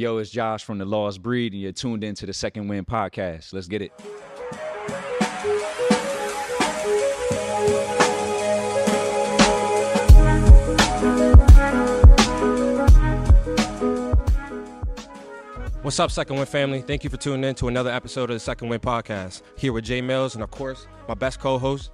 Yo, it's Josh from the Lost Breed, and you're tuned into the Second Wind podcast. Let's get it. What's up, Second Wind family? Thank you for tuning in to another episode of the Second Wind podcast. Here with Jay Mills and of course my best co-host,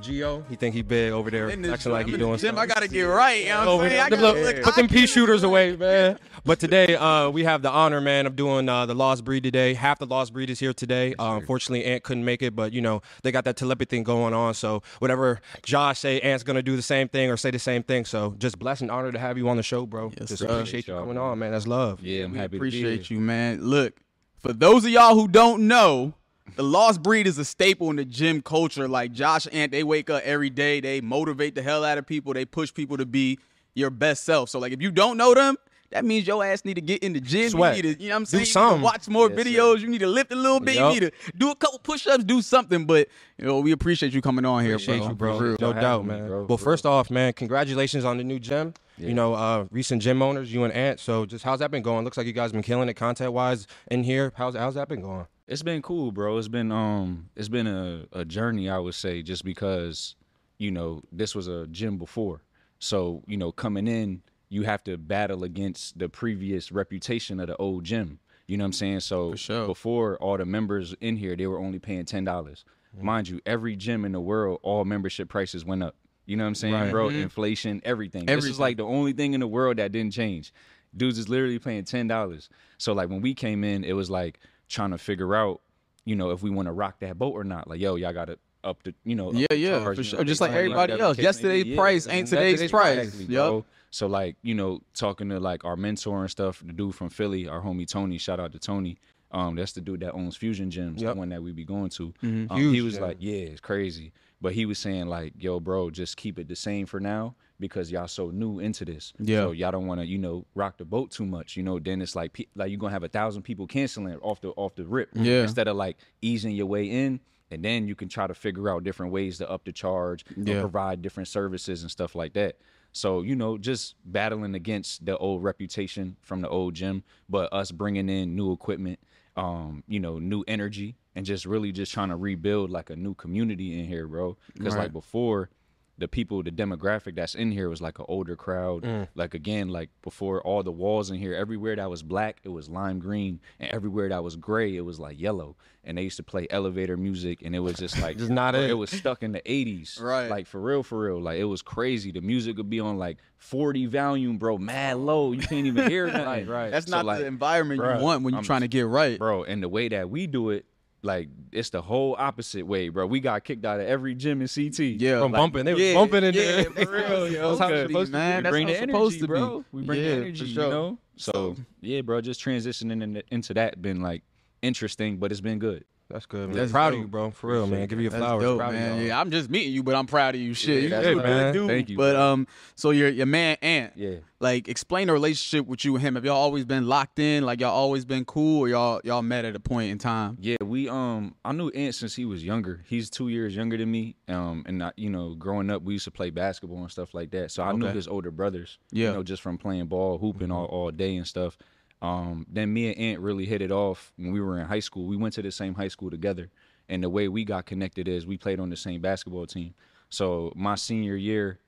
Gio. He think he big over there, In this- acting like I'm he doing gym, something. I gotta get right. You know what I'm saying? there. I gotta, Look, like, put them pea shooters away, man. But today, uh, we have the honor, man, of doing uh, the Lost Breed today. Half the Lost Breed is here today. Uh, unfortunately, Ant couldn't make it, but you know they got that telepathy thing going on. So whatever Josh say, Ant's gonna do the same thing or say the same thing. So just blessed and honor to have you on the show, bro. Yes, just sir. appreciate you Y'all, coming on, man. That's love. Yeah, I'm We happy to be appreciate here. you, man. Look, for those of y'all who don't know, the Lost Breed is a staple in the gym culture. Like Josh Ant, they wake up every day. They motivate the hell out of people. They push people to be your best self. So, like, if you don't know them, that means your ass need to get in the gym. Sweat. You need to, you know what I'm Do saying? You need to watch more Yes, sir. videos. You need to lift a little bit. Yup. You need to do a couple push-ups, do something. But you know, we appreciate you coming on here, Appreciate bro. you, bro. No doubt, man. bro, well, for first off, man, congratulations on the new gym. Yeah. You know, uh, recent gym owners, you and Ant. So, just how's that been going? Looks like you guys been killing it content wise in here. How's how's that been going? It's been cool, bro. It's been um it's been a, a journey, I would say, just because, you know, this was a gym before. So, you know, coming in, you have to battle against the previous reputation of the old gym. You know what I'm saying? So sure. before all the members in here, they were only paying ten dollars. Mind you, every gym in the world, all membership prices went up. You know what I'm saying, Right. bro? Inflation, everything. This is like the only thing in the world that didn't change. Dudes is literally paying ten dollars. So like when we came in, it was like trying to figure out, you know, if we want to rock that boat or not. Like, yo, y'all got to up the, you know, Yeah, yeah, charge, for sure. know, Just like everybody else. the case may Yesterday's price Yeah, ain't that's- today's price. exactly, bro. So like, you know, talking to like our mentor and stuff, the dude from Philly, our homie Tony. Shout out to Tony. Um, that's the dude that owns Fusion Gyms, Yep. the one that we be going to. Mm-hmm. Um, Huge he was gym. like, yeah, it's crazy. But he was saying like, yo, bro, just keep it the same for now because y'all so new into this. Yeah. So y'all don't want to, you know, rock the boat too much. You know, then it's like, like you're gonna have a thousand people canceling off the off the rip. Yeah. Instead of like easing your way in, and then you can try to figure out different ways to up the charge, or Yeah. provide different services and stuff like that. So you know, just battling against the old reputation from the old gym, but us bringing in new equipment, um, you know, new energy, and just really just trying to rebuild like a new community in here, bro. Because Right. like before, the people, the demographic that's in here was like an older crowd. Mm. Like again, like before all the walls in here, everywhere that was black, it was lime green, and everywhere that was gray, it was like yellow. And they used to play elevator music, and it was just like Just not it. It was stuck in the '80s, Right. Like for real, for real. Like it was crazy. The music would be on like 40 volume, bro, mad low. You can't even hear it. Right, right. That's So, not like, the environment bruh, you want when you're I'm- trying to get right. bro. And the way that we do it, like it's the whole opposite way, bro. We got kicked out of every gym in CT. Yeah. From like- bumping, they was yeah, bumping in yeah, there. for real, yo. That's how it's Okay. supposed to Man, we that's bring how the it's energy, supposed to be. bro. We bring Yeah, the energy, sure. you know. So yeah, bro, just transitioning in, into that been like interesting, but it's been good. That's good, man. That's proud of you, bro. For real, man. Give you That's flowers. dope, man. you. Yeah, I'm just meeting you, but I'm proud of you. Shit, Yeah, you that's you a dope, good man. dude. Thank you, But um, so your your man Ant, Yeah. like explain the relationship with you and him. Have y'all always been locked in? Like y'all always been cool, or y'all y'all met at a point in time? Yeah, we um I knew Ant since he was younger. He's two years younger than me. Um and I, you know, growing up we used to play basketball and stuff like that. So I knew his older brothers. Yeah. You know, just from playing ball, hooping all, all day and stuff. Um then me and Ant really hit it off when we were in high school. We went to the same high school together. And the way we got connected is we played on the same basketball team. So my senior year,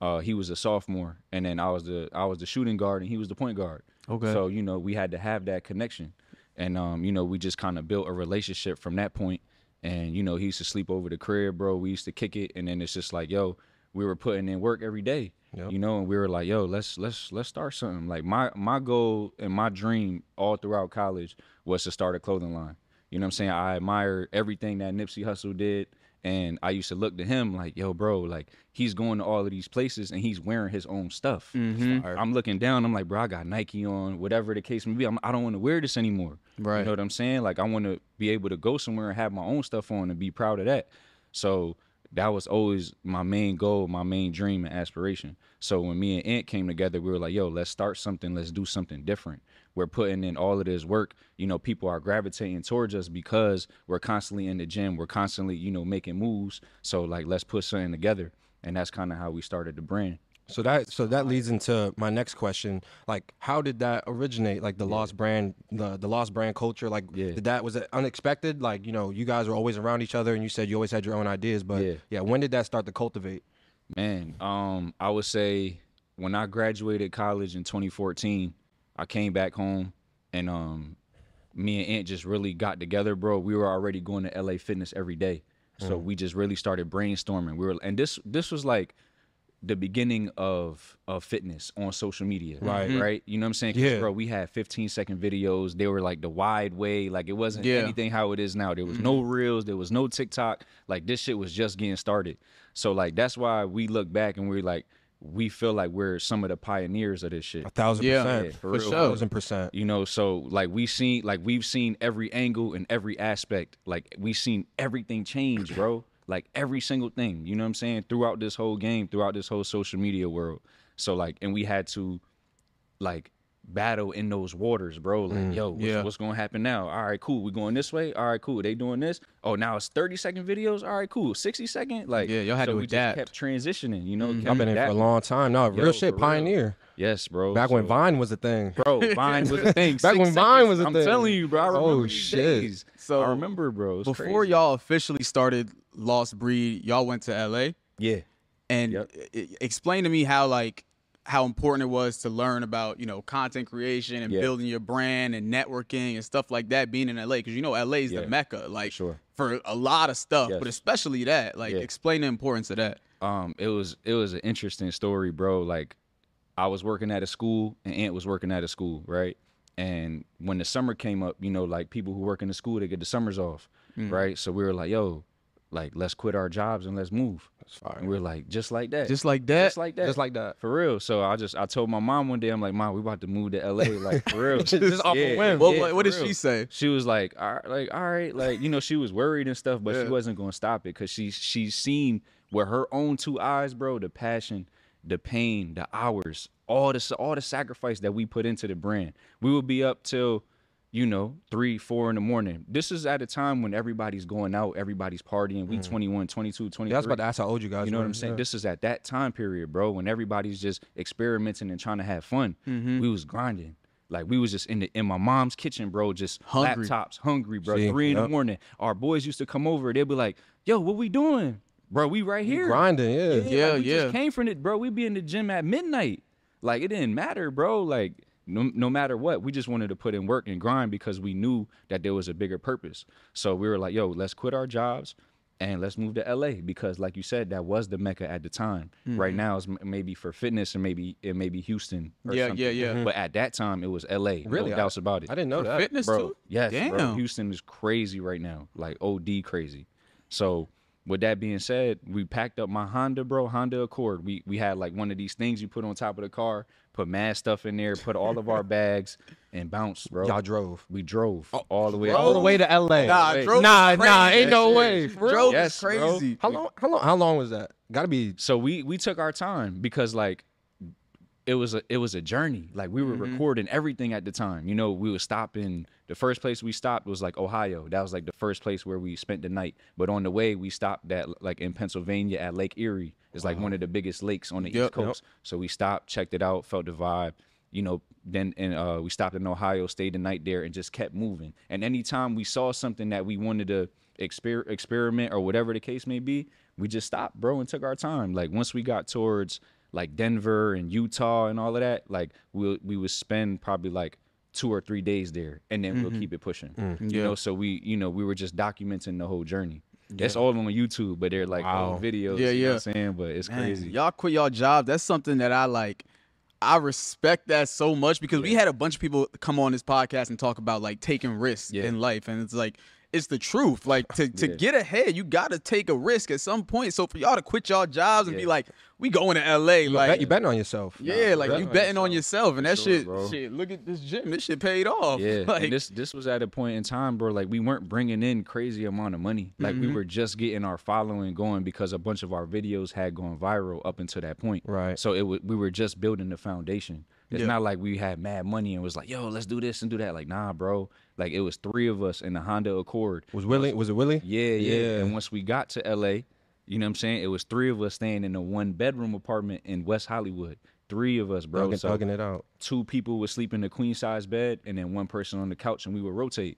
uh, he was a sophomore, and then I was the I was the shooting guard, and he was the point guard. Okay. So you know we had to have that connection, and um, you know we just kind of built a relationship from that point. And you know he used to sleep over the crib, bro. We used to kick it, and then it's just like, yo, we were putting in work every day, Yep. you know, and we were like, yo, let's let's let's start something. Like my my goal and my dream all throughout college was to start a clothing line. You know what I'm saying? I admire everything that Nipsey Hussle did. And I used to look to him like, yo, bro, like he's going to all of these places and he's wearing his own stuff. Mhm. I'm looking down. I'm like, bro, I got Nike on, whatever the case may be. I'm, I don't want to wear this anymore. Right. You know what I'm saying? Like, I want to be able to go somewhere and have my own stuff on and be proud of that. So that was always my main goal, my main dream and aspiration. So when me and Ant came together, we were like, yo, let's start something. Let's do something different. We're putting in all of this work. You know, people are gravitating towards us because we're constantly in the gym. We're constantly, you know, making moves. So like, let's put something together. And that's kind of how we started the brand. So that so that leads into my next question. Like, how did that originate? Like the lost brand, the the lost brand culture. Like, Yeah. did that was it unexpected? Like, you know, you guys were always around each other, and you said you always had your own ideas. But Yeah. yeah, when did that start to cultivate? Man, um, I would say when I graduated college in 2014, I came back home and um, me and Ant just really got together, bro. We were already going to LA Fitness every day, so we just really started brainstorming. We were, and this this was like the beginning of of fitness on social media, mm-hmm. Right. Right, you know what I'm saying? Yeah. bro. We had 15 second videos. They were like the wide way, like it wasn't Yeah. anything how it is now. There was no mm-hmm. reels, there was no TikTok. Like this shit was just getting started. So like that's why we look back and we're like, we feel like we're some of the pioneers of this shit. A thousand Yeah, percent, yeah, for for real. sure. thousand percent. You know, so like we seen like we've seen every angle and every aspect. Like we seen everything change, bro. Like every single thing. You know what I'm saying? Throughout this whole game, throughout this whole social media world. So like and we had to like battle in those waters, bro. Like, mm, yo, what's, yeah. what's gonna happen now? All right, cool. We going this way. All right, cool. They doing this. Oh, now it's 30 second videos. All right, cool. 60 second. Like, Yeah, y'all had so to we adapt. Just kept transitioning. You know, mm. kept I've been in for a long time. No, real Yo, shit, for real. pioneer. Yes, bro. Back when Vine was a thing. bro. Vine was a thing. Back Six when Vine was a I'm thing. I'm telling you, bro. I oh, remember Oh, shit. days. So, I remember, bro. Before crazy. y'all officially started Lost Breed, y'all went to LA. yeah, and Yep. i- i- explain to me how like how important it was to learn about you know content creation and Yeah. building your brand and networking and stuff like that being in LA because you know LA is Yeah, the mecca like sure. for a lot of stuff but especially that like Yeah. explain the importance of that um, it was it was an interesting story, bro. Like, I was working at a school, and Ant was working at a school, right? And when the summer came up, you know, like people who work in the school, they get the summers off, Mm. right? So we were like, yo, like let's quit our jobs and let's move. That's fire. And we are like, just like that, just like that just like that, Just like that. For real. So I just I told my mom one day, I'm like, Mom, we about to move to LA. Like for real. Just off a Yeah, whim. what, yeah, what, did real. she say She was like, all right, like, all right, like, you know, she was worried and stuff, but Yeah. she wasn't gonna stop it because she she's seen with her own two eyes, bro, the passion, the pain, the hours, all the all the sacrifice that we put into the brand. We would be up till you know, three, four in the morning. This is at a time when everybody's going out, everybody's partying. We 21, 22, 23. Mm. Yeah, I was about to ask how old you guys You know were. what I'm saying? Yeah. This is at that time period, bro, when everybody's just experimenting and trying to have fun. Mm-hmm. We was grinding. Like we was just in the in my mom's kitchen, bro, just Hungry. laptops, hungry, bro. See? Three in the morning. Our boys used to come over. They'd be like, "Yo, what we doing, bro? We right here, grinding, yeah. Yeah, like, we yeah. Just came from it, bro. We be in the gym at midnight. Like it didn't matter, bro. Like no, no matter what, we just wanted to put in work and grind because we knew that there was a bigger purpose. So we were like, yo, let's quit our jobs and let's move to LA because, like you said, that was the mecca at the time. Mm-hmm. Right now, it's m- maybe for fitness and maybe it may be Houston. Or Yeah, something. yeah, yeah. But at that time, it was LA. Really? no doubts about it. I didn't know For that. fitness bro. too Yes, Damn. bro. Houston is crazy right now, like OD crazy. So with that being said, we packed up my Honda, bro, Honda Accord. We we had like one of these things you put on top of the car, put mad stuff in there, put all of our bags, and bounced, bro. Y'all drove. We drove oh, all the way All the way to LA. Nah, Wait. drove nah, is nah, ain't no way. shit- For drove Yes, is bro. crazy How long? How long? How long was that? Got to be. So we we took our time because like it was a it was a journey. Like we were mm-hmm. recording everything at the time. You know, we would stop in the first place we stopped was like Ohio. That was like the first place where we spent the night. But on the way we stopped at like in Pennsylvania at Lake Erie. It's like one uh-huh. of the biggest lakes on the Yep. East Coast. So we stopped, checked it out, felt the vibe. You know, then and uh, we stopped in Ohio, stayed the night there, and just kept moving. And anytime we saw something that we wanted to exper- experiment or whatever the case may be, we just stopped, bro, and took our time. Like once we got towards like Denver and Utah and all of that, like we we would spend probably like two or three days there, and then we'll mm-hmm. keep it pushing. Mm. You Yeah. know, so we you know we were just documenting the whole journey. That's all on YouTube, but they're like Wow. videos. Yeah, you know yeah. what I'm saying, but it's Man, crazy. Y'all quit y'all job. That's something that I like. I respect that so much because we had a bunch of people come on this podcast and talk about like taking risks Yeah. in life, and it's like it's the truth. Like to, to Yeah. get ahead, you got to take a risk at some point. So for y'all to quit y'all jobs and be like, we going to LA, You, like bet, you betting on yourself. yeah, like bet you on betting on yourself, and that sure, shit, bro. shit. Look at this gym. This shit paid off. Yeah, like and this this was at a point in time, bro. Like we weren't bringing in crazy amount of money. Like Mm-hmm. we were just getting our following going because a bunch of our videos had gone viral up until that point. Right. So it wa- we were just building the foundation. It's Yeah. not like we had mad money and was like, yo, let's do this and do that. Like, nah, bro. Like it was three of us in the Honda Accord. Was Willie? Was it Willie? Yeah, yeah. Yeah. And once we got to LA, You know what I'm saying? It was three of us staying in a one bedroom apartment in West Hollywood. Three of us, bro. Thugging, So thugging it out. two people would sleep in the queen size bed and then one person on the couch and we would rotate.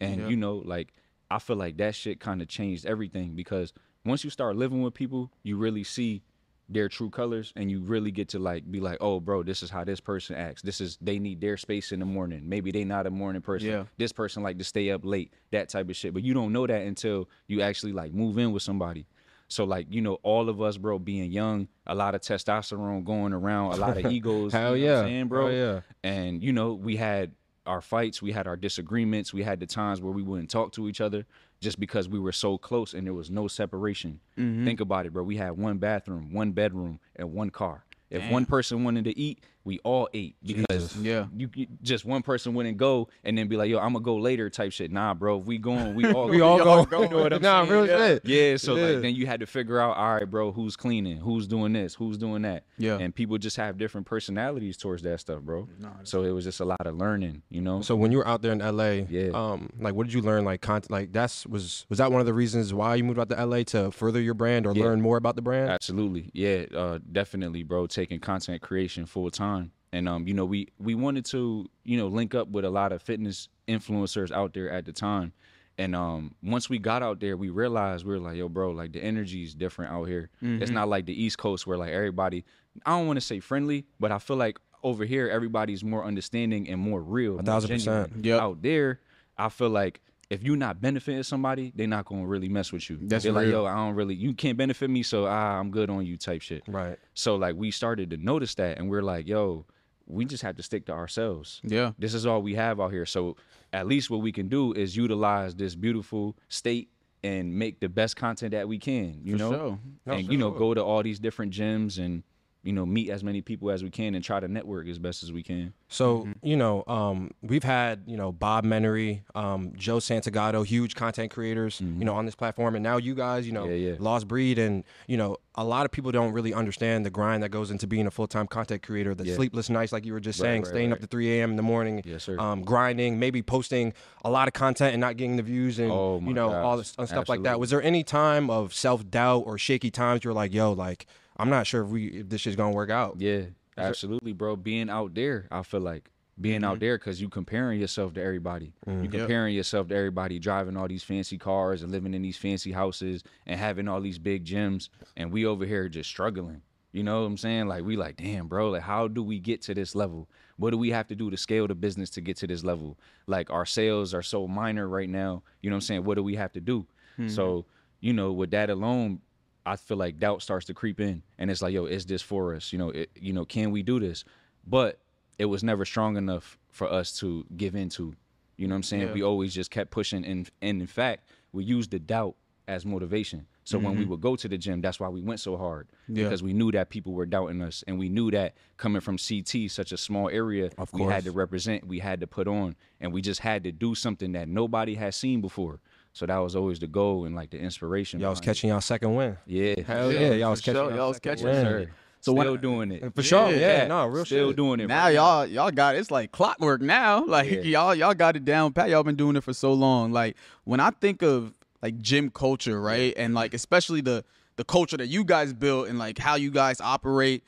And Yeah. you know, like I feel like that shit kind of changed everything because once you start living with people, you really see their true colors and you really get to like be like, "Oh, bro, this is how this person acts. This is they need their space in the morning. Maybe they not a morning person. Yeah. This person like to stay up late, that type of shit. But you don't know that until you actually like move in with somebody. So like, you know, all of us, bro, being young, a lot of testosterone going around, a lot of egos. Hell you know yeah. Saying, bro. Hell yeah. And you know, we had our fights, we had our disagreements, we had the times where we wouldn't talk to each other just because we were so close and there was no separation. Mm-hmm. Think about it, bro. We had one bathroom, one bedroom, and one car. If one person wanted to eat, we all ate because Jesus. Yeah. you, you just one person wouldn't go and then be like, "Yo, I'm gonna go later," type shit. Nah, bro. If we going, we all going. We all go. go. You know what I'm nah, saying? real yeah. shit. Yeah, so Yeah. like then you had to figure out, all right, bro, who's cleaning, who's doing this, who's doing that. Yeah. And people just have different personalities towards that stuff, bro. so it was just a lot of learning, you know. So when you were out there in LA, Yeah. um, like what did you learn? Like content, like that's was was that one of the reasons why you moved out to LA to further your brand or Yeah. learn more about the brand? Absolutely, yeah, uh, definitely, bro. Taking content creation full time, and um, you know, we we wanted to, you know, link up with a lot of fitness influencers out there at the time, and um, once we got out there, we realized we were like, yo, bro, like the energy is different out here. It's not like the East Coast where like everybody, I don't want to say friendly, but I feel like over here everybody's more understanding and more real. more thousand percent. Yep. Out there, I feel like. If you're not benefiting somebody, they're not gonna really mess with you. That's they're like, yo, I don't really, you can't benefit me, so ah, I'm good on you, type shit. Right. So like we started to notice that, and we're like, yo, we just have to stick to ourselves. Yeah. This is all we have out here. So at least what we can do is utilize this beautiful state and make the best content that we can. You For know, sure. No, and for you know, go to all these different gyms and you know meet as many people as we can and try to network as best as we can. So Mm-hmm. you know, um, we've had you know Bob Menery, um, Joe Santagato, huge content creators, you know, on this platform, and now you guys, you know, Mm-hmm. Yeah, yeah. Lost Breed, and you know, a lot of people don't really understand the grind that goes into being a full time content creator. The Yeah. sleepless nights, like you were just Right, saying, right, staying up to 3 a.m. in the morning, Yes, sir. um, grinding, maybe posting a lot of content and not getting the views, and Oh, you know, all gosh. this and stuff like that. Was there any time of self doubt or shaky times you're like, yo, like I'm not sure if we if this shit's gonna work out? Yeah, absolutely, bro. Being out there, I feel like being Mm-hmm. out there because you comparing yourself to everybody. You Yep. comparing yourself to everybody driving all these fancy cars and living in these fancy houses and having all these big gyms, and we over here just struggling. You know what I'm saying? Like we like, damn, bro. Like, how do we get to this level? What do we have to do to scale the business to get to this level? Like our sales are so minor right now. You know what I'm saying? What do we have to do? So, you know, with that alone, I feel like doubt starts to creep in, and it's like, yo, is this for us? You know, it, you know, can we do this? But it was never strong enough for us to give into. You know what I'm saying? Yeah. We always just kept pushing, and and in fact, we used the doubt as motivation. So when we mm-hmm. would go to the gym, that's why we went so hard Yeah. because we knew that people were doubting us, and we knew that coming from CT, such a small area, we had to represent, we had to put on, and we just had to do something that nobody had seen before. So that was always the goal and like the inspiration. Y'all was catching y'all second win. Yeah, Hell Yeah, yeah, y'all was catching y'all Y'all was second catching win. So still when- doing it For sure, Yeah. yeah, no, real shit. still shit. doing it. Now right y'all y'all got it's like clockwork now. Like Yeah. y'all y'all got it down pat. Y'all been doing it for so long. Like when I think of like gym culture, right? And like especially the the culture that you guys built and like how you guys operate,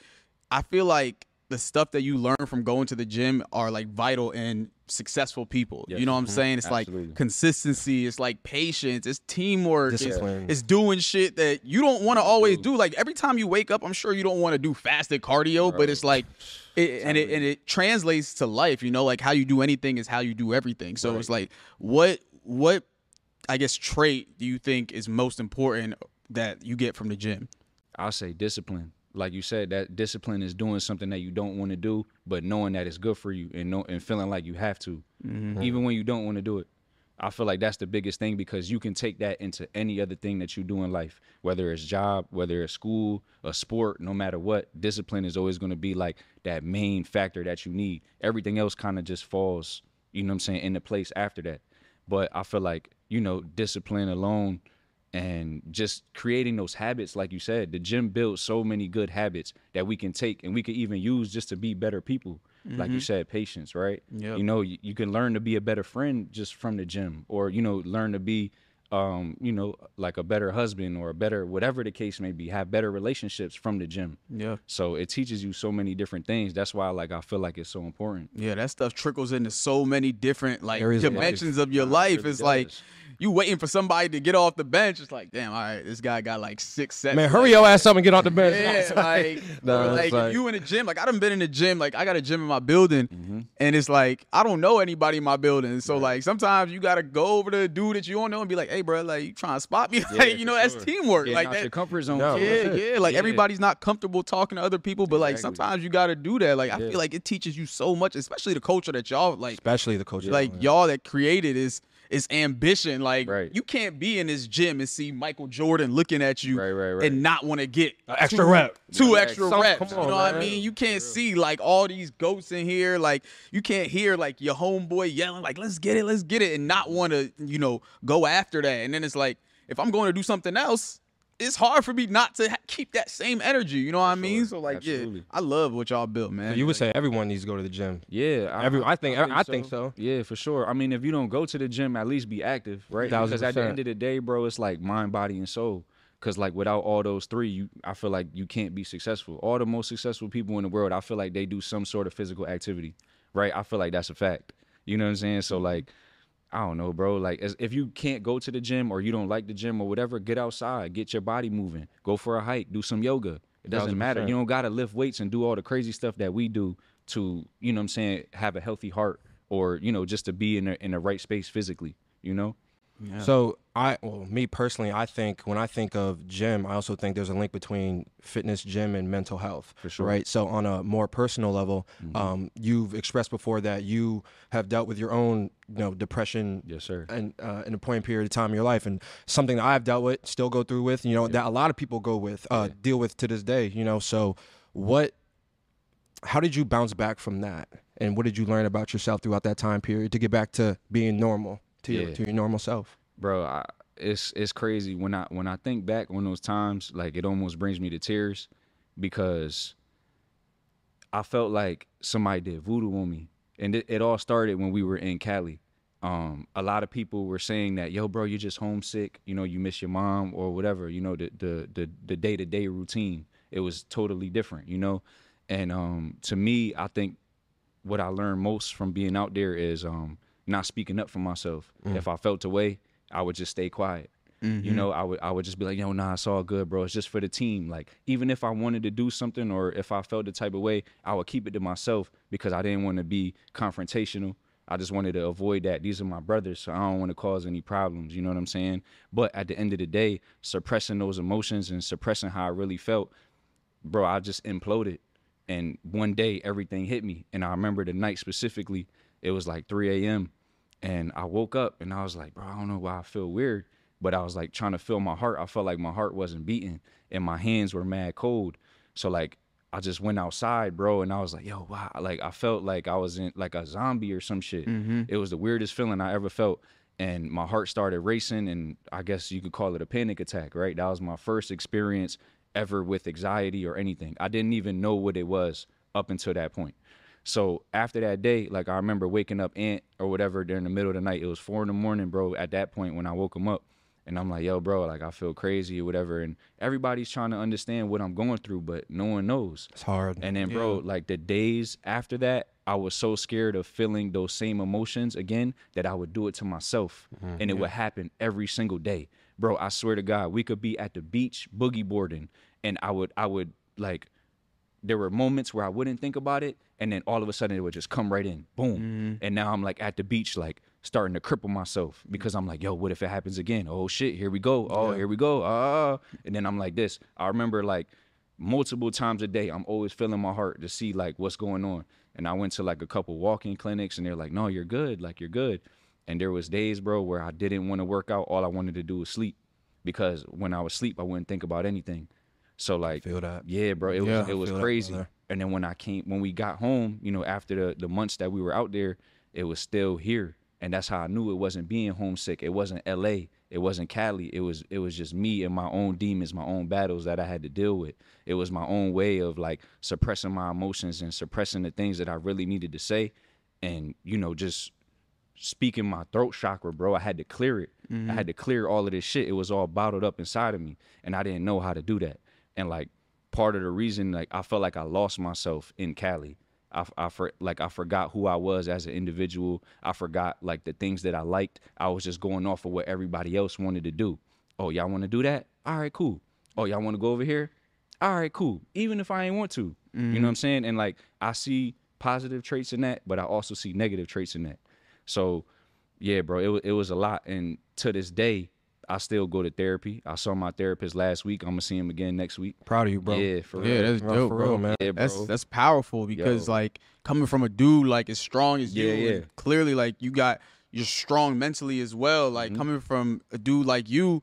I feel like the stuff that you learn from going to the gym are like vital in successful people. Yes. You know what I'm mm-hmm. saying? It's Absolutely. like consistency, it's like patience, it's teamwork, it's, Discipline. it's doing shit that you don't want to always do. Like every time you wake up, I'm sure you don't want to do fasted cardio, but it's like it, and it and it translates to life, you know, like how you do anything is how you do everything. So it's like what what I guess trait do you think is most important that you get from the gym? I'll say discipline. Like you said, that discipline is doing something that you don't want to do, but knowing that it's good for you and know, and feeling like you have to, mm-hmm. even when you don't want to do it. I feel like that's the biggest thing because you can take that into any other thing that you do in life, whether it's job, whether it's school, a sport, no matter what. Discipline is always going to be like that main factor that you need. Everything else kind of just falls, you know what I'm saying, into place after that. But I feel like, you know, discipline alone and just creating those habits like you said the gym builds so many good habits that we can take and we can even use just to be better people like you mm-hmm. said patience right Yep. you know you, you can learn to be a better friend just from the gym or you know learn to be um, you know, like a better husband or a better whatever the case may be, have better relationships from the gym. Yeah. So it teaches you so many different things. That's why like I feel like it's so important. Yeah, that stuff trickles into so many different like Areas dimensions of your life. really It's like you waiting for somebody to get off the bench. It's like, damn, all right, this guy got like six sets. Man, like, hurry your ass up and get off the bench. Yeah, like, Nah, like, like- if you in the gym. Like I done been in the gym. Like I got a gym in my building, Mm-hmm. and it's like I don't know anybody in my building. So like sometimes you gotta go over to the dude that you don't know and be like, hey, bro, like you trying to spot me? Yeah, like you know, for that's teamwork. Getting like out that. your comfort zone. No. Yeah, that's yeah. Like Yeah. everybody's not comfortable talking to other people, but like Exactly. sometimes you gotta do that. Like I feel like it teaches you so much, especially the culture that y'all like Especially the culture, like y'all that created is is ambition. Like Right. you can't be in this gym and see Michael Jordan looking at you Right, right, right. and not want to get extra two, rep. two Yeah, extra some- reps. come you on, know what I mean? You can't see like all these goats in here. Like you can't hear like your homeboy yelling like "Let's get it, let's get it," and not want to you know go after that. And then it's like if I'm going to do something else. It's hard for me not to ha- keep that same energy, you know what I mean? sure. So like, Absolutely. yeah, I love what y'all built, man. You would Like, say everyone needs to go to the gym. Yeah, Every- I think- I think so. Yeah, for sure. I mean, if you don't go to the gym, at least be active, right? Thousand Because at the end of the day, bro, it's like mind, body, and soul. Because like without all those three, you I feel like you can't be successful. All the most successful people in the world, I feel like they do some sort of physical activity, right? I feel like that's a fact. You know what I'm saying? So mm-hmm. like. I don't know, bro. Like, as, if you can't go to the gym or you don't like the gym or whatever, get outside, get your body moving, go for a hike, do some yoga. It doesn't Thousand matter. You don't gotta lift weights and do all the crazy stuff that we do to, you know what I'm saying, have a healthy heart or, you know, just to be in the in the right space physically, you know? So I, well, me personally, I think when I think of gym, I also think there's a link between fitness, gym, and mental health. For sure. Right. So on a more personal level, um, you've expressed before that you have dealt with your own, you know, depression. Yes, sir. And uh, in a point period of time in your life, and something that I've dealt with, still go through with, you know, that a lot of people go with, uh, deal with to this day. You know, so what? How did you bounce back from that? And what did you learn about yourself throughout that time period to get back to being normal, to your to your normal self? bro I, it's it's crazy. When i when i think back on those times like it almost brings me to tears because i felt like somebody did voodoo on me. And it, it all started when we were in cali. Um a lot of people were saying that yo bro you're just homesick. You know you miss your mom or whatever you know the the the, the day-to-day routine. It was totally different you know? And um to me i think what I learned most from being out there is um, not speaking up for myself. Mm. If I felt a way, I would just stay quiet. You mm-hmm. know, I would I would just be like, yo, nah, it's all good, bro. It's just for the team. Like, even if I wanted to do something or if I felt the type of way, I would keep it to myself because I didn't want to be confrontational. I just wanted to avoid that. These are my brothers, so I don't want to cause any problems. You know what I'm saying? But at the end of the day, suppressing those emotions and suppressing how I really felt, bro, I just imploded. And one day everything hit me. And I remember the night specifically, it was like 3 a.m. And I woke up and I was like, bro, I don't know why I feel weird. But I was like trying to feel my heart. I felt like my heart wasn't beating and my hands were mad cold. So like I just went outside, bro, and I was like, yo, wow. Like I felt like I was in like a zombie or some shit. Mm-hmm. It was the weirdest feeling I ever felt. And my heart started racing, and I guess you could call it a panic attack, right? That was my first experience ever with anxiety or anything. I didn't even know what it was up until that point. So after that day, like I remember waking up Ant or whatever during the middle of the night. It was four in the morning, bro. At that point, when I woke him up, and I'm like, yo, bro, like I feel crazy or whatever. And everybody's trying to understand what I'm going through, but no one knows. It's hard. And then, bro, like the days after that, I was so scared of feeling those same emotions again that I would do it to myself. Mm-hmm. And it would happen every single day. Bro, I swear to God, we could be at the beach boogie boarding and I would I would like there were moments where I wouldn't think about it, and then all of a sudden it would just come right in, boom. Mm-hmm. And now I'm like at the beach, like starting to cripple myself because I'm like, yo, what if it happens again? Oh shit, here we go. Oh, here we go. Ah, ah, ah, and then I'm like this. I remember like multiple times a day, I'm always feeling my heart to see like what's going on. And I went to like a couple walk-in clinics, and they're like, no, you're good, like you're good. And there was days, bro, where I didn't want to work out. All I wanted to do was sleep because when I was asleep, I wouldn't think about anything. So like, Feel that. yeah, bro, it Yeah, was it was crazy. and then when I came, when we got home, you know, after the the months that we were out there, it was still here, and that's how I knew it wasn't being homesick. It wasn't L.A. It wasn't Cali. It was it was just me and my own demons, my own battles that I had to deal with. It was my own way of like suppressing my emotions and suppressing the things that I really needed to say, and you know, just speaking my throat chakra, bro. I had to clear it. I had to clear all of this shit. It was all bottled up inside of me, and I didn't know how to do that. And like part of the reason, like I felt like I lost myself in Cali. I, I for, like I forgot who I was as an individual. I forgot like the things that I liked. I was just going off of what everybody else wanted to do. Oh, y'all want to do that? All right, cool. Oh, y'all want to go over here? All right, cool. Even if I ain't want to, you know mm-hmm. what I'm saying? And like I see positive traits in that, but I also see negative traits in that. So, yeah, bro, it it was a lot, and to this day, I still go to therapy. I saw my therapist last week. I'm gonna see him again next week. Proud of you, bro. Yeah, for Yeah, real. that's Bro, dope, for bro. real, man. Yeah, That's bro. that's powerful because Yo. like coming from a dude like as strong as you, Yeah, and yeah. clearly like you got you're strong mentally as well. Like Mm-hmm. coming from a dude like you,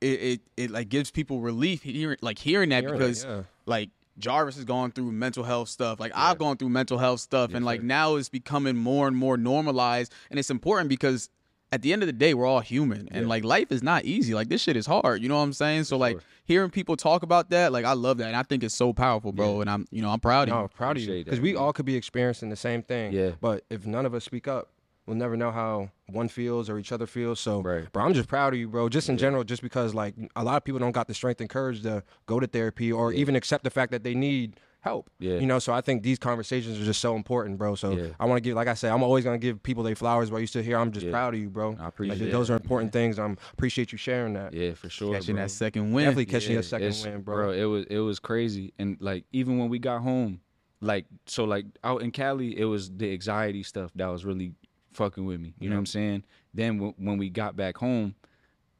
it it, it like gives people relief hearing like hearing that Hearing it, because yeah. like Jarvis is going through mental health stuff. Like I've gone through mental health stuff, and like sir. now it's becoming more and more normalized, and it's important because. At the end of the day, we're all human, and like life is not easy. Like this shit is hard. You know what I'm saying? So like sure. hearing people talk about that, like I love that, and I think it's so powerful, bro. And I'm, you know, I'm proud of you. No, proud of you because we all could be experiencing the same thing. Yeah. But if none of us speak up, we'll never know how one feels or each other feels. So, Right. bro, I'm just proud of you, bro. Just in general, just because like a lot of people don't got the strength and courage to go to therapy or even accept the fact that they need help. Yeah. You know, so I think these conversations are just so important, bro. So Yeah. I want to give, like I said, I'm always gonna give people their flowers while you sit here. I'm just Yeah. proud of you, bro. I appreciate like, it. those are important things. I'm appreciate you sharing that. Yeah, for sure. Catching bro. that second win. Definitely catching Yeah, a second it's- win, bro. It was it was crazy, and like even when we got home, like so like out in Cali, it was the anxiety stuff that was really fucking with me. You know what I'm saying? Then w- when we got back home,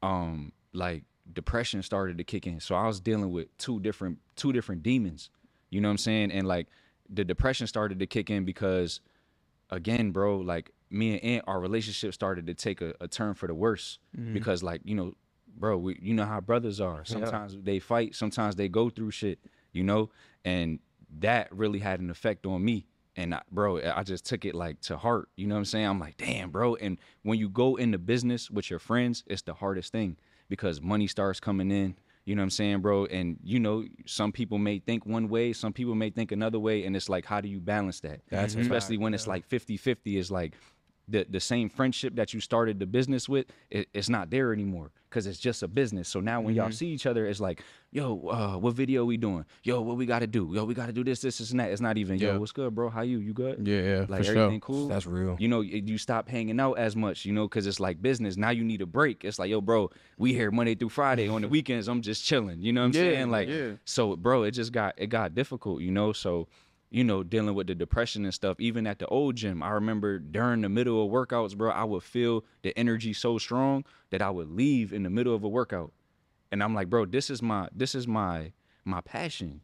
um, like depression started to kick in. So I was dealing with two different two different demons. You know what I'm saying? And like the depression started to kick in because again, bro, like me and Ant, our relationship started to take a, a turn for the worse mm-hmm. because, like, you know, bro, we, you know how brothers are. Sometimes they fight, sometimes they go through shit, you know, and that really had an effect on me. And I, bro, I just took it like to heart. You know what I'm saying? I'm like, damn, bro. And when you go into business with your friends, it's the hardest thing because money starts coming in. You know what I'm saying, bro? And you know, some people may think one way, some people may think another way, and it's like, how do you balance that? That's especially fact, when it's like 50-50 is like the the same friendship that you started the business with, it, it's not there anymore because it's just a business. So now when y'all see each other, it's like, yo, uh, what video we doing? Yo, what we got to do? Yo, we got to do this, this, this, and that. It's not even, yo, what's good, bro? How you? You good? Yeah, yeah, like for sure. cool. That's real. You know, you stop hanging out as much, you know, because it's like business. Now you need a break. It's like, yo, bro, we here Monday through Friday. On the weekends, I'm just chilling. You know what I'm Yeah, saying? Like, yeah. so, bro, it just got it got difficult, you know. So, you know, dealing with the depression and stuff. Even at the old gym, I remember during the middle of workouts, bro, I would feel the energy so strong that I would leave in the middle of a workout, and I'm like, bro, this is my this is my my passion,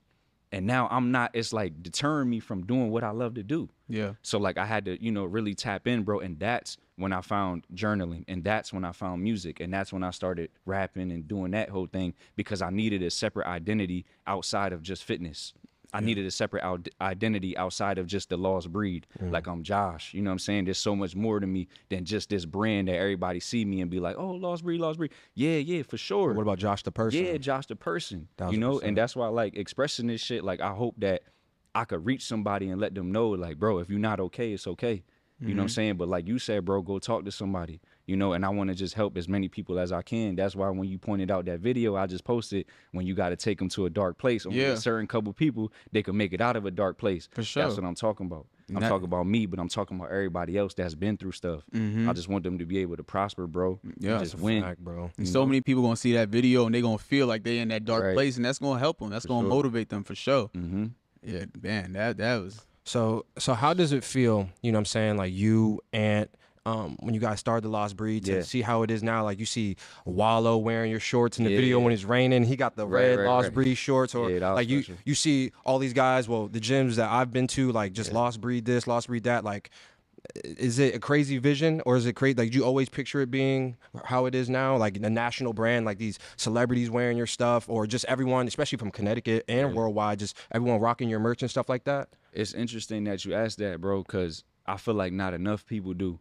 and now I'm not. It's like deterring me from doing what I love to do. Yeah. So like I had to, you know, really tap in, bro. And that's when I found journaling, and that's when I found music, and that's when I started rapping and doing that whole thing because I needed a separate identity outside of just fitness. I needed a separate out- identity outside of just the lost breed. Mm. Like I'm Josh, you know what I'm saying? There's so much more to me than just this brand that everybody see me and be like, oh, lost breed, lost breed. Yeah, yeah, for sure. What about Josh the person? Yeah, Josh the person. You know, percent. and that's why like expressing this shit, like I hope that I could reach somebody and let them know, like, bro, if you're not okay, it's okay. You know what I'm mm-hmm. saying? But like you said, bro, go talk to somebody. You know, and I want to just help as many people as I can. That's why when you pointed out that video I just posted, when you got to take them to a dark place, only Yeah. a certain couple people they can make it out of a dark place. For sure. That's what I'm talking about. I'm that- talking about me, but I'm talking about everybody else that's been through stuff. I just want them to be able to prosper, bro. and Yeah. just That's win. fact, bro. And so many people gonna see that video and they gonna feel like they in that dark Right. place, and that's gonna help them. That's gonna sure. motivate them for sure. Mm-hmm. Yeah, man, that that was So so how does it feel, you know what I'm saying, like you and um, when you guys started the Lost Breed to Yeah. see how it is now, like you see Wallo wearing your shorts in the Yeah, video yeah. when it's raining, he got the Right, red right, Lost right. Breed shorts, or like you special. you see all these guys, well, the gyms that I've been to, like just Lost Breed this, Lost Breed that, like is it a crazy vision or is it crazy like do you always picture it being how it is now like a national brand like these celebrities wearing your stuff or just everyone especially from connecticut and worldwide just everyone rocking your merch and stuff like that it's interesting that you asked that, bro, because I feel like not enough people do.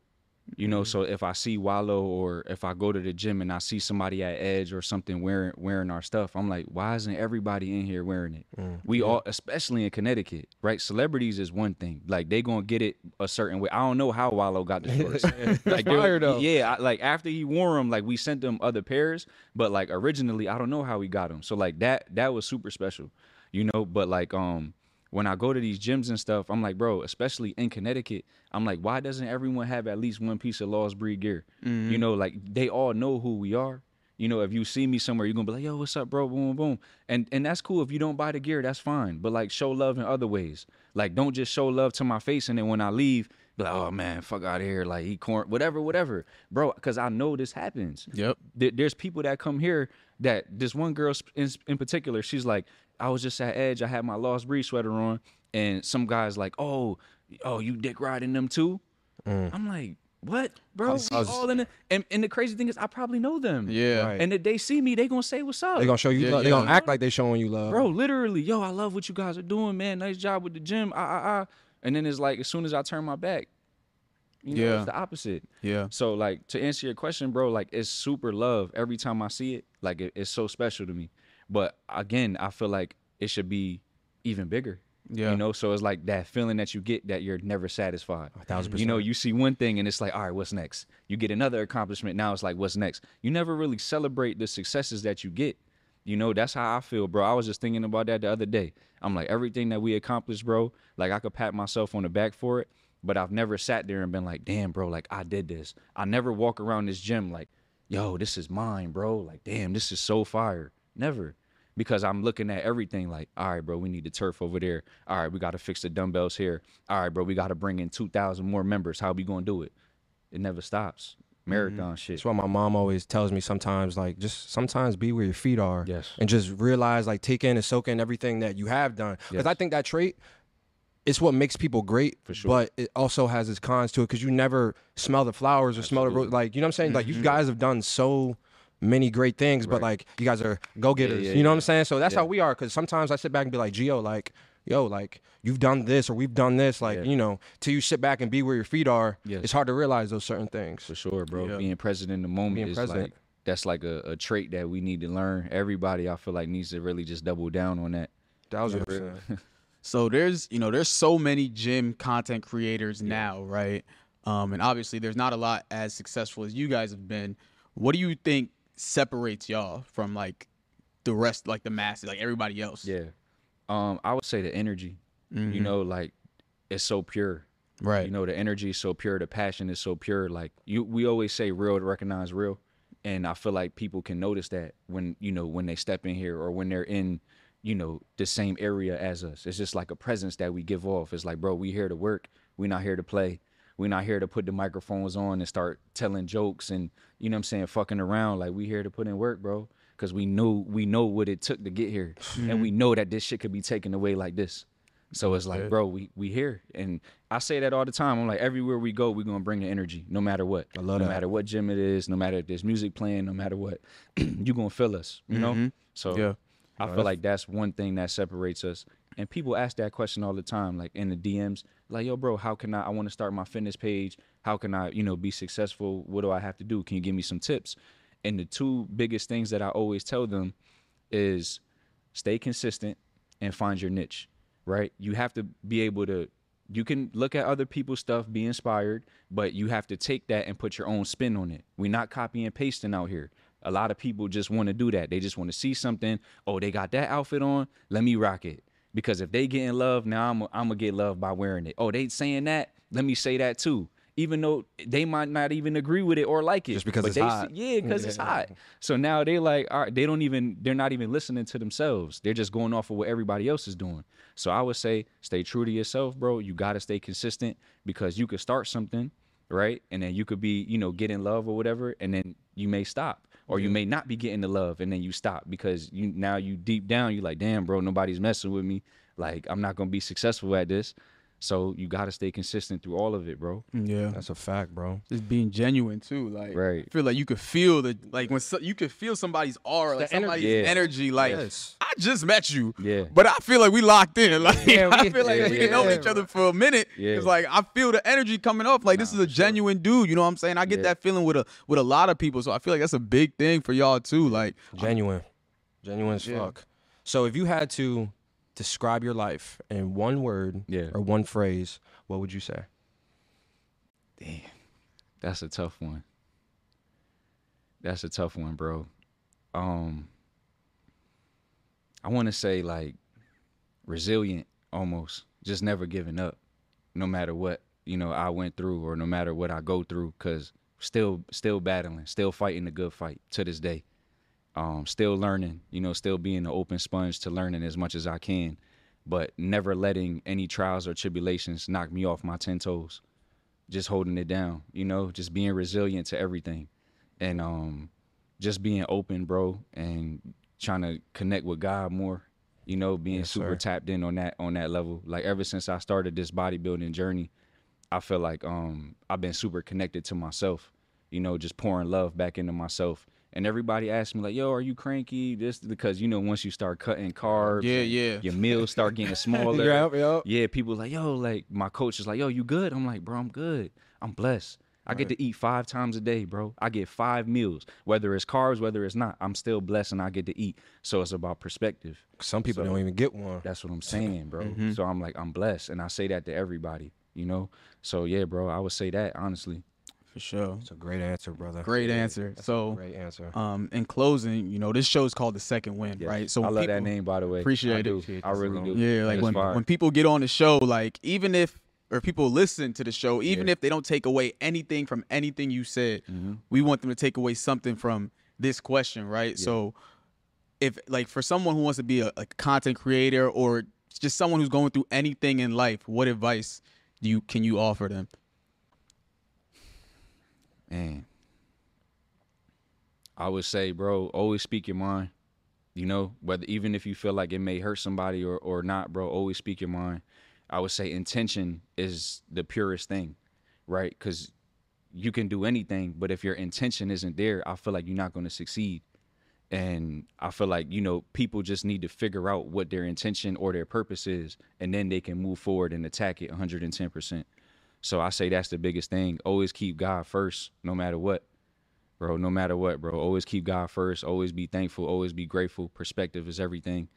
You know, so if I see Wallo or if I go to the gym and I see somebody at Edge or something wearing wearing our stuff, I'm like, why isn't everybody in here wearing it? we all, especially in Connecticut, right? Celebrities is one thing. Like they gonna get it a certain way. I don't know how Wallo got the shorts. like fire, though. Yeah, I, like after he wore them, like we sent them other pairs, but like originally, I don't know how he got them. So like that that was super special, you know. But like um when I go to these gyms and stuff, I'm like, bro, especially in Connecticut, I'm like, why doesn't everyone have at least one piece of Lost Breed gear? You mm-hmm. know, like they all know who we are. You know, if you see me somewhere, you're gonna be like, yo, what's up, bro? Boom, boom, boom. And and that's cool. If you don't buy the gear, that's fine. But like show love in other ways. Like don't just show love to my face and then when I leave, be like, oh man, fuck out of here. Like he corn whatever, whatever. Bro, because I know this happens. Yep. There- There's people that come here that this one girl in, in particular, she's like, I was just at Edge, I had my Lost Breed sweater on, and some guy's like, oh, oh, you dick riding them too? I'm like, what, bro? We all in the, and, and the crazy thing is, I probably know them. Yeah. Right. And if they see me, they gonna say what's up. They gonna show you Yeah, love. They gonna act like they showing you love. bro, literally, yo, I love what you guys are doing, man. Nice job with the gym. Ah, ah, ah. And then it's like, as soon as I turn my back, you know, Yeah. it's the opposite. Yeah. So like to answer your question, bro, like it's super love every time I see it. Like it, it's so special to me. But again, I feel like it should be even bigger. Yeah. You know, so it's like that feeling that you get that you're never satisfied. A thousand percent. You know, you see one thing and it's like, all right, what's next? You get another accomplishment. Now it's like, what's next? You never really celebrate the successes that you get. You know, that's how I feel, bro. I was just thinking about that the other day. I'm like, everything that we accomplished, bro, like I could pat myself on the back for it, but I've never sat there and been like, damn, bro, like I did this. I never walk around this gym like, yo, this is mine, bro. Like, damn, this is so fire. Never. Because I'm looking at everything like, all right, bro, we need the turf over there. All right, we got to fix the dumbbells here. All right, bro, we got to bring in 2,000 more members. How we going to do it? It never stops. Mm-hmm. Marathon shit. That's why my mom always tells me sometimes, like, just sometimes be where your feet are. Yes. And just realize, like, take in and soak in everything that you have done. Because Yes. I think that trait, it's what makes people great. For sure. But it also has its cons to it because you never smell the flowers or smell the, like, you know what I'm saying? Like, you mm-hmm. guys have done so many great things, but Mm-hmm. Like, you guys are go getters. yeah, you know what. I'm saying? So that's Yeah. how we are. Because sometimes I sit back and be like, Gio, like, yo, like, you've done this or we've done this. Like, Yeah. you know, till you sit back and be where your feet are, Yes. it's hard to realize those certain things. For sure, bro. Yeah. Being present in the moment Being is present. like that's like a, a trait that we need to learn. Everybody, I feel like, needs to really just double down on that. Thousand For real. percent. So there's you know there's so many gym content creators now, right? Um, and obviously there's not a lot as successful as you guys have been. What do you think separates y'all from like the rest, like the masses, like everybody else? Yeah. Um, I would say the energy. You know, like it's so pure. right. You know, the energy is so pure, the passion is so pure. Like you we always say real to recognize real. And I feel like people can notice that when, you know, when they step in here or when they're in, you know, the same area as us. It's just like a presence that we give off. It's like, bro, we here to work. We're not here to play. We're not here to put the microphones on and start telling jokes and, you know what I'm saying, fucking around. Like we here to put in work, bro. Cause we knew we know what it took to get here. And we mm-hmm. know that this shit could be taken away like this. So it's like, bro, we we here, and I say that all the time. I'm like, everywhere we go, we're gonna bring the energy, no matter what. I love no that. matter what gym it is, no matter if there's music playing, no matter what, you gonna feel us, you know. Mm-hmm. So Yeah. I feel like that's one thing that separates us. And people ask that question all the time, like in the DMs, like, yo, bro, how can I? I want to start my fitness page. How can I, you know, be successful? What do I have to do? Can you give me some tips? And the two biggest things that I always tell them is stay consistent and find your niche, right? You have to be able to you can look at other people's stuff, be inspired, but you have to take that and put your own spin on it. We're not copy and pasting out here. A lot of people just want to do that. They just want to see something. Oh, they got that outfit on. Let me rock it. Because if they getting love, now I'm I'm gonna get love by wearing it. Oh, they saying that. Let me say that too. Even though they might not even agree with it or like it, Just because but it's they hot. see- yeah, because it's hot. So now they like, all right, they don't even, they're not even listening to themselves. They're just going off of what everybody else is doing. So I would say, stay true to yourself, bro. You got to stay consistent because you could start something, right? And then you could be, you know, get in love or whatever, and then you may stop. Or you may not be getting the love and then you stop because you now you deep down you like, damn, bro, nobody's messing with me. Like I'm not gonna be successful at this. So you got to stay consistent through all of it, bro. Mm, yeah. That's a fact, bro. just being genuine too. Like, Right. I feel like you could feel the like when so, you could feel somebody's aura, like The energy. somebody's Yeah. energy. Like, Yes. I just met you, Yeah. but I feel like we locked in. Like, Yeah, I feel like yeah, we yeah, know yeah. each other for a minute. Yeah. It's like I feel the energy coming off. Like this is a for sure. genuine dude. You know what I'm saying? I get Yeah. that feeling with a with a lot of people. So I feel like that's a big thing for y'all too. Like, Genuine. Genuine as Yeah. fuck. So if you had to describe your life in one word Yeah. or one phrase, what would you say? Damn, that's a tough one. That's a tough one, bro. Um, I want to say like resilient, almost, just never giving up, no matter what you know I went through or no matter what I go through, cause still, still battling, still fighting the good fight to this day. Um, still learning, you know, still being an open sponge to learning as much as I can, but never letting any trials or tribulations knock me off my ten toes just holding it down, you know, just being resilient to everything and um just being open, bro, and trying to connect with God more, you know, being Yes, super sir. tapped in on that on that level. Like ever since I started this bodybuilding journey, I feel like um I've been super connected to myself, you know, just pouring love back into myself. And everybody asks me like, "Yo, are you cranky?" This because you know once you start cutting carbs, Yeah, yeah. your meals start getting smaller. Yep, yep. Yeah, people like, yo, like my coach is like, yo, you good? I'm like, bro, I'm good. I'm blessed. I get to eat five times a day, bro. I get five meals, whether it's carbs, whether it's not. I'm still blessed and I get to eat. So it's about perspective. Some people So- don't even get one. That's what I'm saying, bro. Mm-hmm. So I'm like, I'm blessed. And I say that to everybody, you know? So yeah, bro, I would say that, honestly. For sure, It's a great answer, brother. great answer. So, Great answer. um, in closing, you know, this show is called the Second Wind, Yeah. right? So I love people- that name, by the way. Appreciate I it. do. I really do. Yeah, like when when people get on the show, like even if or people listen to the show, even Yeah. if they don't take away anything from anything you said, Mm-hmm. we want them to take away something from this question, right? So if like for someone who wants to be a, a content creator or just someone who's going through anything in life, what advice do you can you offer them? Man. I would say, bro, always speak your mind. You know, whether even if you feel like it may hurt somebody or, or not, bro, always speak your mind. I would say intention is the purest thing, right? Because you can do anything, but if your intention isn't there, I feel like you're not going to succeed. And I feel like, you know, people just need to figure out what their intention or their purpose is, and then they can move forward and attack it 110%. So I say that's the biggest thing. Always keep God first, no matter what, bro. No matter what, bro. Always keep God first. Always be thankful. Always be grateful. Perspective is everything.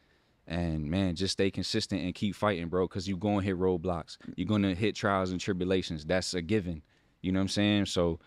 And man, just stay consistent and keep fighting, bro. Cause you're gonna hit roadblocks. You're gonna hit trials and tribulations. That's a given. You know what I'm saying? So,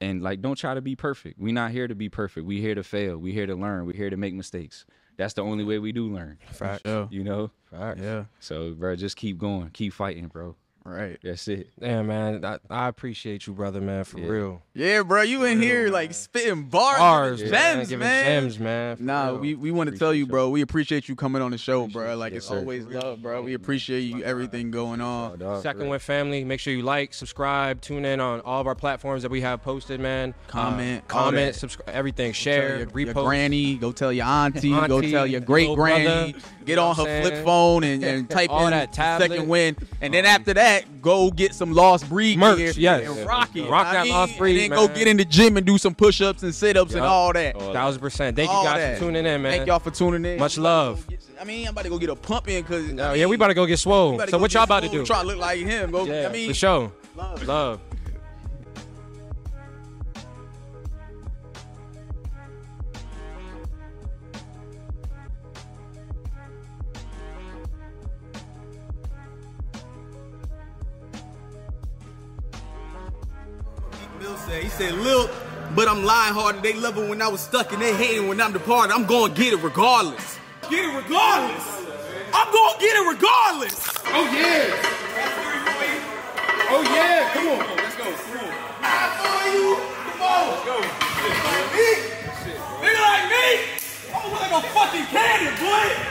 and like, don't try to be perfect. We're not here to be perfect. We here to fail. We here to learn. We here to make mistakes. That's the only way we do learn. Facts. You know. Facts. Yeah. So, bro, just keep going. Keep fighting, bro. Right. That's it. Yeah, man. I, I appreciate you, brother, man, for Yeah. real. Yeah, bro, you in here like spitting bars, Bars, giving man, gems, giving man. gems, man. Nah, real. we, we want to tell you, bro. We appreciate you coming on the show, bro. Like Yes, it's sir. always love, bro. We appreciate you everything going on. Dog, Second for Wind family. Make sure you like, subscribe, tune in on all of our platforms that we have posted, man. Comment, uh, comment, subscribe, everything. Tell Share, your, repost. your granny, go tell your auntie, go tell your great little granny, brother, get on her what flip phone and, and type All in that tablet. Second Wind, and then after that, go get some Lost Breed Merch, gear yes. and rock it. Rock I that mean, Lost Breed, and then go get in the gym and do some push-ups and sit-ups and all that. Oh, all Thousand percent. Thank you guys that. for tuning in, man. Thank y'all for tuning in. Much love. I mean, I'm about to go get a pump in because Oh, yeah, we about to go get swole. So what y'all about to do? Try to look like him. Go. Yeah, I mean, for sure. love. Love. He said, Lil, but I'm lying hard they love it when I was stuck and they hating when I'm departed. I'm gonna get it regardless. Get it regardless. I'm gonna get it regardless. Oh yeah! Oh yeah! Come on! Let's go. Come on. I for you. Come on. Let's go. Like me. Nigga like me. I'm like a fucking cannon, boy.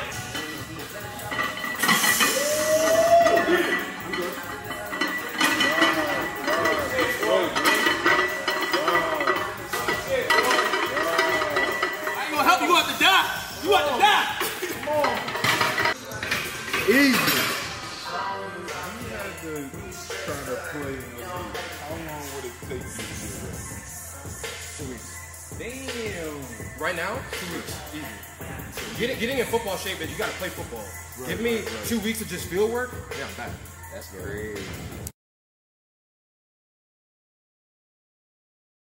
Now, two weeks, easy. Getting, getting in football shape is you got to play football. Give me two weeks of just field work. Yeah, I'm back. That's crazy.